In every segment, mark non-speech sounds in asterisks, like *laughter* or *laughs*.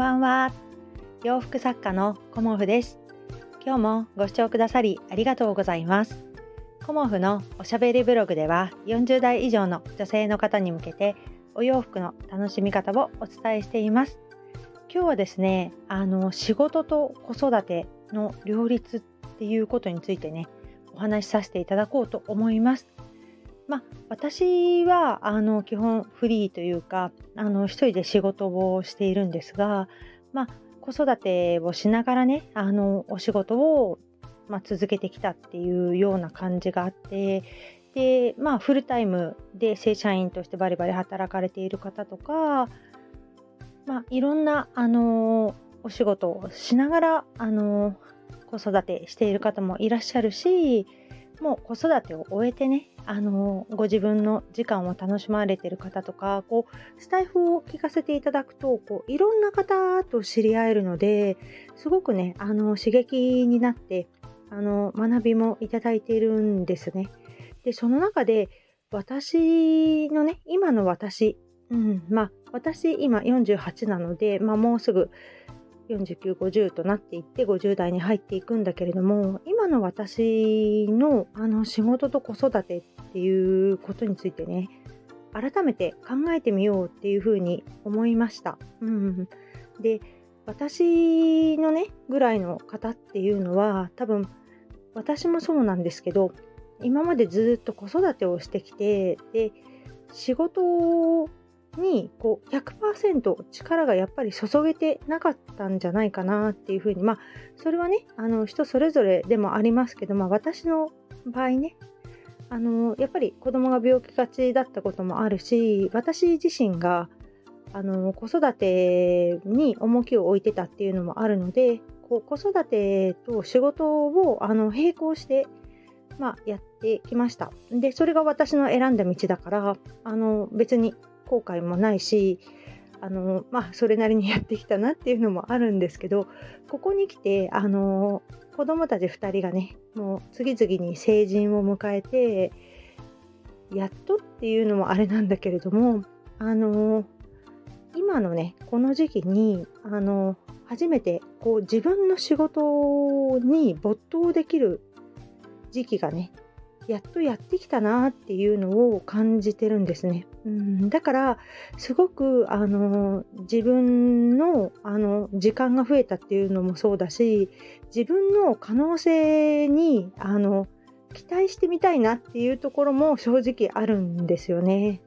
ばんは。洋服作家のコモフです。今日もご視聴くださりありがとうございます。コモフのおしゃべりブログでは40代以上の女性の方に向けてお洋服の楽しみ方をお伝えしています。今日はですねあの仕事と子育ての両立っていうことについてねお話しさせていただこうと思います。まあ、私はあの基本フリーというかあの一人で仕事をしているんですが、まあ、子育てをしながらねあのお仕事を、まあ、続けてきたっていうような感じがあってでまあフルタイムで正社員としてバリバリ働かれている方とか、まあ、いろんなあのお仕事をしながらあの子育てしている方もいらっしゃるしもう子育てを終えてねあのご自分の時間を楽しまれてる方とかこうスタイフを聞かせていただくとこういろんな方と知り合えるのですごくねあの刺激になってあの学びもいただいているんですね。でその中で私のね今の私、うん、まあ私今48なので、まあ、もうすぐ4950となっていって50代に入っていくんだけれども今の私のあの仕事と子育てっていうことについてね改めて考えてみようっていうふうに思いました。うん、で私のねぐらいの方っていうのは多分私もそうなんですけど今までずっと子育てをしてきてで仕事にこう100%力がやっぱり注げてなかったんじゃないかなっていうふうにまあそれはねあの人それぞれでもありますけど、まあ、私の場合ねあのやっぱり子供が病気がちだったこともあるし私自身があの子育てに重きを置いてたっていうのもあるのでこう子育てと仕事をあの並行して、まあ、やってきました。でそれが私の選んだ道だからあの別に後悔もないしあのまあそれなりにやってきたなっていうのもあるんですけどここに来てあの子供たち2人がねもう次々に成人を迎えてやっとっていうのもあれなんだけれどもあの今のねこの時期にあの初めてこう自分の仕事に没頭できる時期がねやっとやってきたなっていうのを感じてるんですね。うん、だからすごくあの自分のあの時間が増えたっていうのもそうだし自分の可能性にあの期待してみたいなっていうところも正直あるんですよね。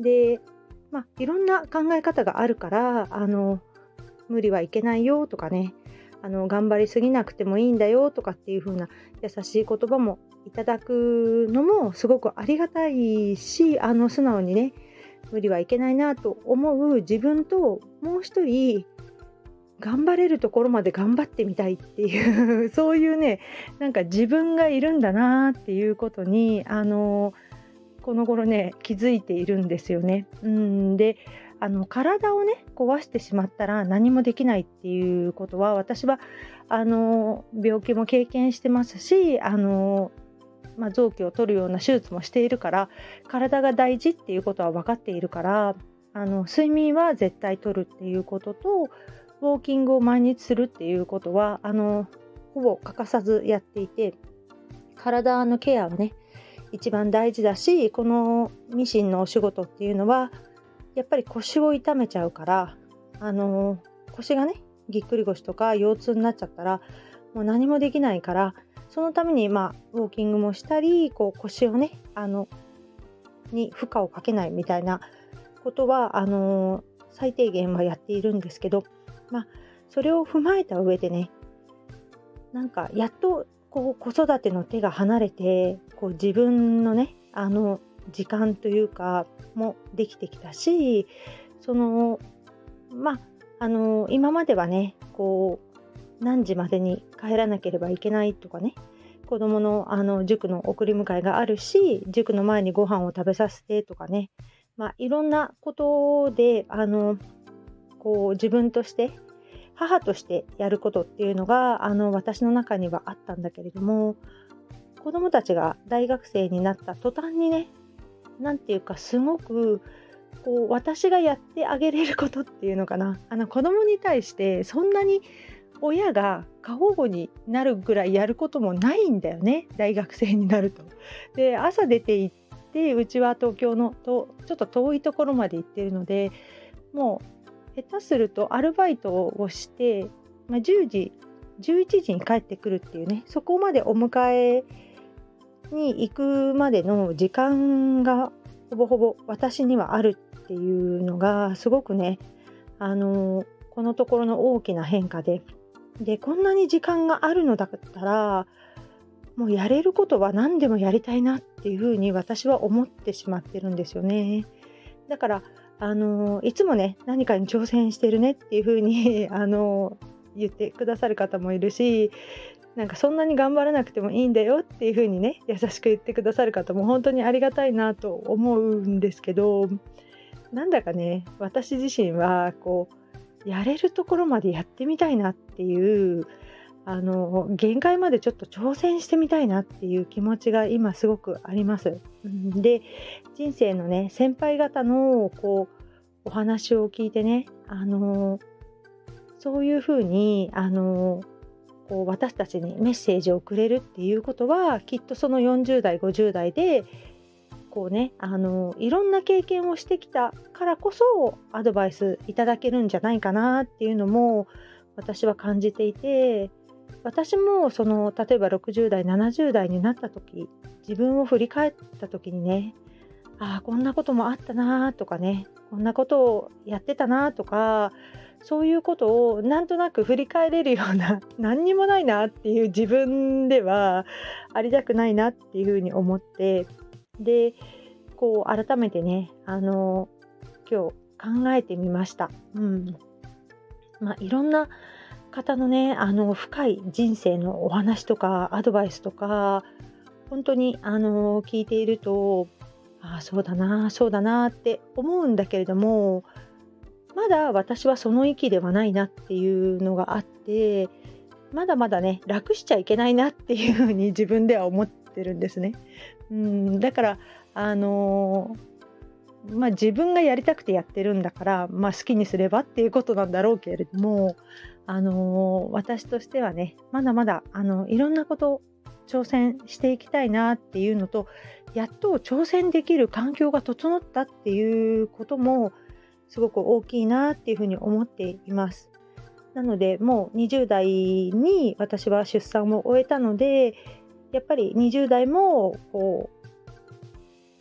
で、まあ、いろんな考え方があるからあの無理はいけないよとかねあの頑張りすぎなくてもいいんだよとかっていう風な優しい言葉もいただくのもすごくありがたいしあの素直にね無理はいけないなと思う自分ともう一人頑張れるところまで頑張ってみたいっていう *laughs* そういうねなんか自分がいるんだなっていうことにあのこの頃ね気づいているんですよね。うんであの体をね壊してしまったら何もできないっていうことは私はあの病気も経験してますしあのまあ、臓器を取るような手術もしているから体が大事っていうことは分かっているからあの睡眠は絶対取るっていうこととウォーキングを毎日するっていうことはあのほぼ欠かさずやっていて体のケアはね一番大事だしこのミシンのお仕事っていうのはやっぱり腰を痛めちゃうからあの腰がねぎっくり腰とか腰痛になっちゃったらもう何もできないからそのために、まあ、ウォーキングもしたりこう腰をねあのに負荷をかけないみたいなことはあの最低限はやっているんですけど、まあ、それを踏まえた上でねなんかやっとこう子育ての手が離れてこう自分のねあの時間というかもできてきたしそのまああの今まではねこう何時までに帰らなければいけないとかね。子供のあの塾の送り迎えがあるし塾の前にご飯を食べさせてとかね、まあ、いろんなことであのこう自分として母としてやることっていうのがあの私の中にはあったんだけれども子供たちが大学生になった途端にね何て言うかすごくこう私がやってあげれることっていうのかな。あの子供に対してそんなに親が過保護になるぐらいやることもないんだよね。大学生になると。で朝出て行ってうちは東京のとちょっと遠いところまで行ってるのでもう下手するとアルバイトをして、まあ、10時11時に帰ってくるっていうね。そこまでお迎えに行くまでの時間がほぼほぼ私にはあるっていうのがすごくねあのこのところの大きな変化で。でこんなに時間があるのだったらもうやれることは何でもやりたいなっていうふうに私は思ってしまってるんですよね。だからあのいつもね何かに挑戦してるねっていうふうに *laughs* あの言ってくださる方もいるしなんかそんなに頑張らなくてもいいんだよっていうふうにね優しく言ってくださる方も本当にありがたいなと思うんですけどなんだかね私自身はこうやれるところまでやってみたいなっていうあの限界までちょっと挑戦してみたいなっていう気持ちが今すごくあります。で人生のね先輩方のこうお話を聞いてねあのそういうふうにあのこう私たちにメッセージをくれるっていうことはきっとその40代50代でこうねあのいろんな経験をしてきたからこそアドバイスいただけるんじゃないかなっていうのも私は感じていて私もその例えば60代70代になった時自分を振り返った時にねああこんなこともあったなとかねこんなことをやってたなとかそういうことをなんとなく振り返れるような *laughs* 何にもないなっていう自分ではありたくないなっていうふうに思ってでこう改めてねあの今日考えてみました。うんまあ、いろんな方のねあの深い人生のお話とかアドバイスとか本当にあの聞いているとああそうだなそうだなって思うんだけれどもまだ私はその域ではないなっていうのがあってまだまだね楽しちゃいけないなっていうふうに自分では思ってるんですね。うんだからあのー、まあ、自分がやりたくてやってるんだから、まあ、好きにすればっていうことなんだろうけれども、あのー、私としてはねまだまだあのいろんなこと挑戦していきたいなっていうのとやっと挑戦できる環境が整ったっていうこともすごく大きいなっていうふうに思っています。なのでもう20代に私は出産を終えたのでやっぱり20代もこ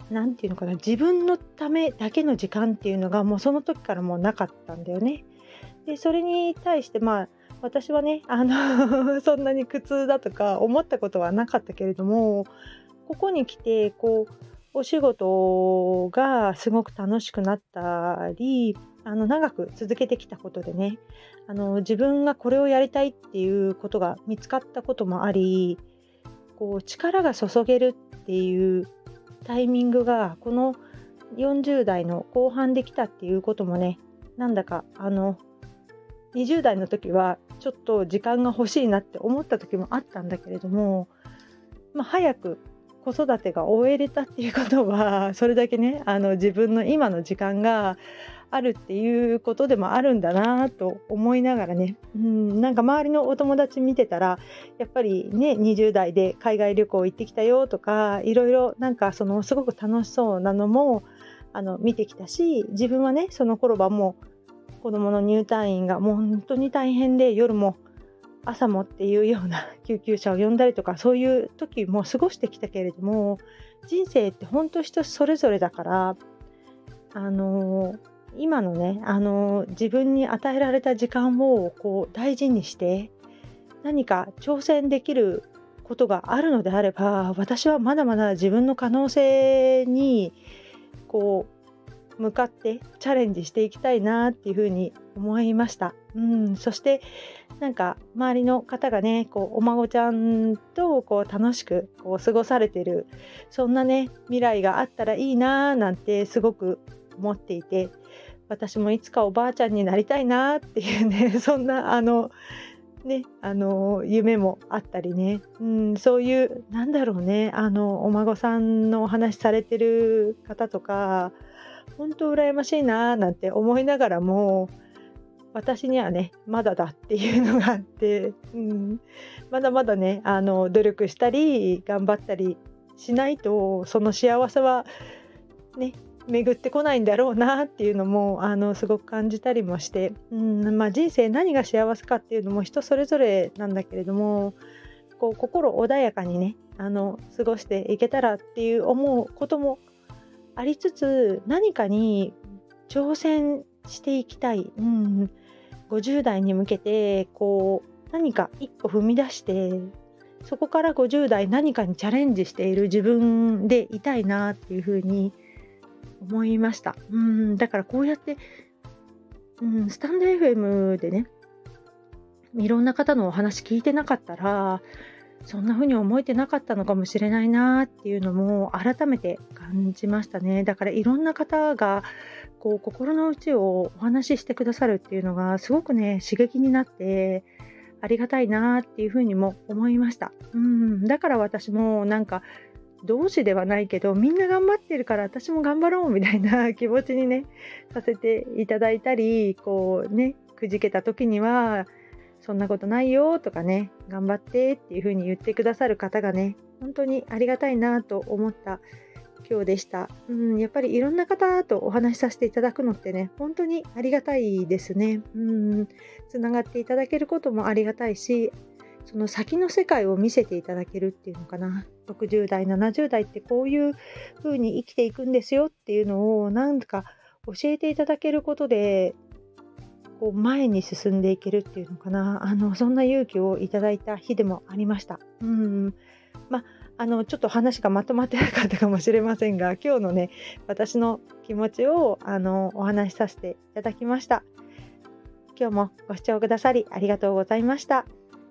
う何て言うのかな自分のためだけの時間っていうのがもうその時からもうなかったんだよね。でそれに対してまあ私はねあの *laughs* そんなに苦痛だとか思ったことはなかったけれどもここに来てこうお仕事がすごく楽しくなったりあの長く続けてきたことでねあの自分がこれをやりたいっていうことが見つかったこともありこう力が注げるっていうタイミングがこの40代の後半できたっていうこともねなんだかあの20代の時はちょっと時間が欲しいなって思った時もあったんだけれども、まあ、早く子育てが終えれたっていうことはそれだけねあの自分の今の時間があるっていうことでもあるんだなと思いながらね、うん、なんか周りのお友達見てたらやっぱりね20代で海外旅行行ってきたよとかいろいろなんかそのすごく楽しそうなのもあの見てきたし自分はねその頃はもう子どもの入退院がもう本当に大変で夜も朝もっていうような *laughs* 救急車を呼んだりとかそういう時も過ごしてきたけれども人生って本当人それぞれだからあの今のねあの自分に与えられた時間をこう大事にして何か挑戦できることがあるのであれば私はまだまだ自分の可能性にこう向かってチャレンジしていきたいなっていうふうに思いました。うん、そしてなんか周りの方がねこうお孫ちゃんとこう楽しくこう過ごされてるそんなね未来があったらいいなーなんてすごく思っていて私もいつかおばあちゃんになりたいなっていうね *laughs* そんなあのね、あの夢もあったりね、うん、そういうなんだろうねあのお孫さんのお話されてる方とか本当羨ましいなーなんて思いながらも私にはねまだだっていうのがあって、うん、まだまだねあの努力したり頑張ったりしないとその幸せはね巡ってこないんだろうなっていうのもあのすごく感じたりもして、うんまあ、人生何が幸せかっていうのも人それぞれなんだけれどもこう心穏やかにねあの過ごしていけたらっていう思うこともありつつ何かに挑戦していきたい、うん、50代に向けてこう何か一歩踏み出してそこから50代何かにチャレンジしている自分でいたいなっていうふうに思いました。うんだからこうやって、うん、スタンド FM でねいろんな方のお話聞いてなかったらそんな風に思えてなかったのかもしれないなっていうのも改めて感じましたね。だからいろんな方がこう心の内をお話ししてくださるっていうのがすごくね刺激になってありがたいなっていうふうにも思いました。うんだから私もなんか同志ではないけどみんな頑張ってるから私も頑張ろうみたいな *laughs* 気持ちにねさせていただいたりこうねくじけた時にはそんなことないよとかね頑張ってっていう風に言ってくださる方がね本当にありがたいなと思った今日でした、うん、やっぱりいろんな方とお話しさせていただくのってね本当にありがたいですね。うんつながっていただけることもありがたいしその先の世界を見せていただけるっていうのかな60代70代ってこういう風に生きていくんですよっていうのをなんか教えていただけることでこう前に進んでいけるっていうのかなあのそんな勇気をいただいた日でもありました。うんまああのちょっと話がまとまってなかったかもしれませんが今日のね私の気持ちをあのお話しさせていただきました。今日もご視聴くださりありがとうございました。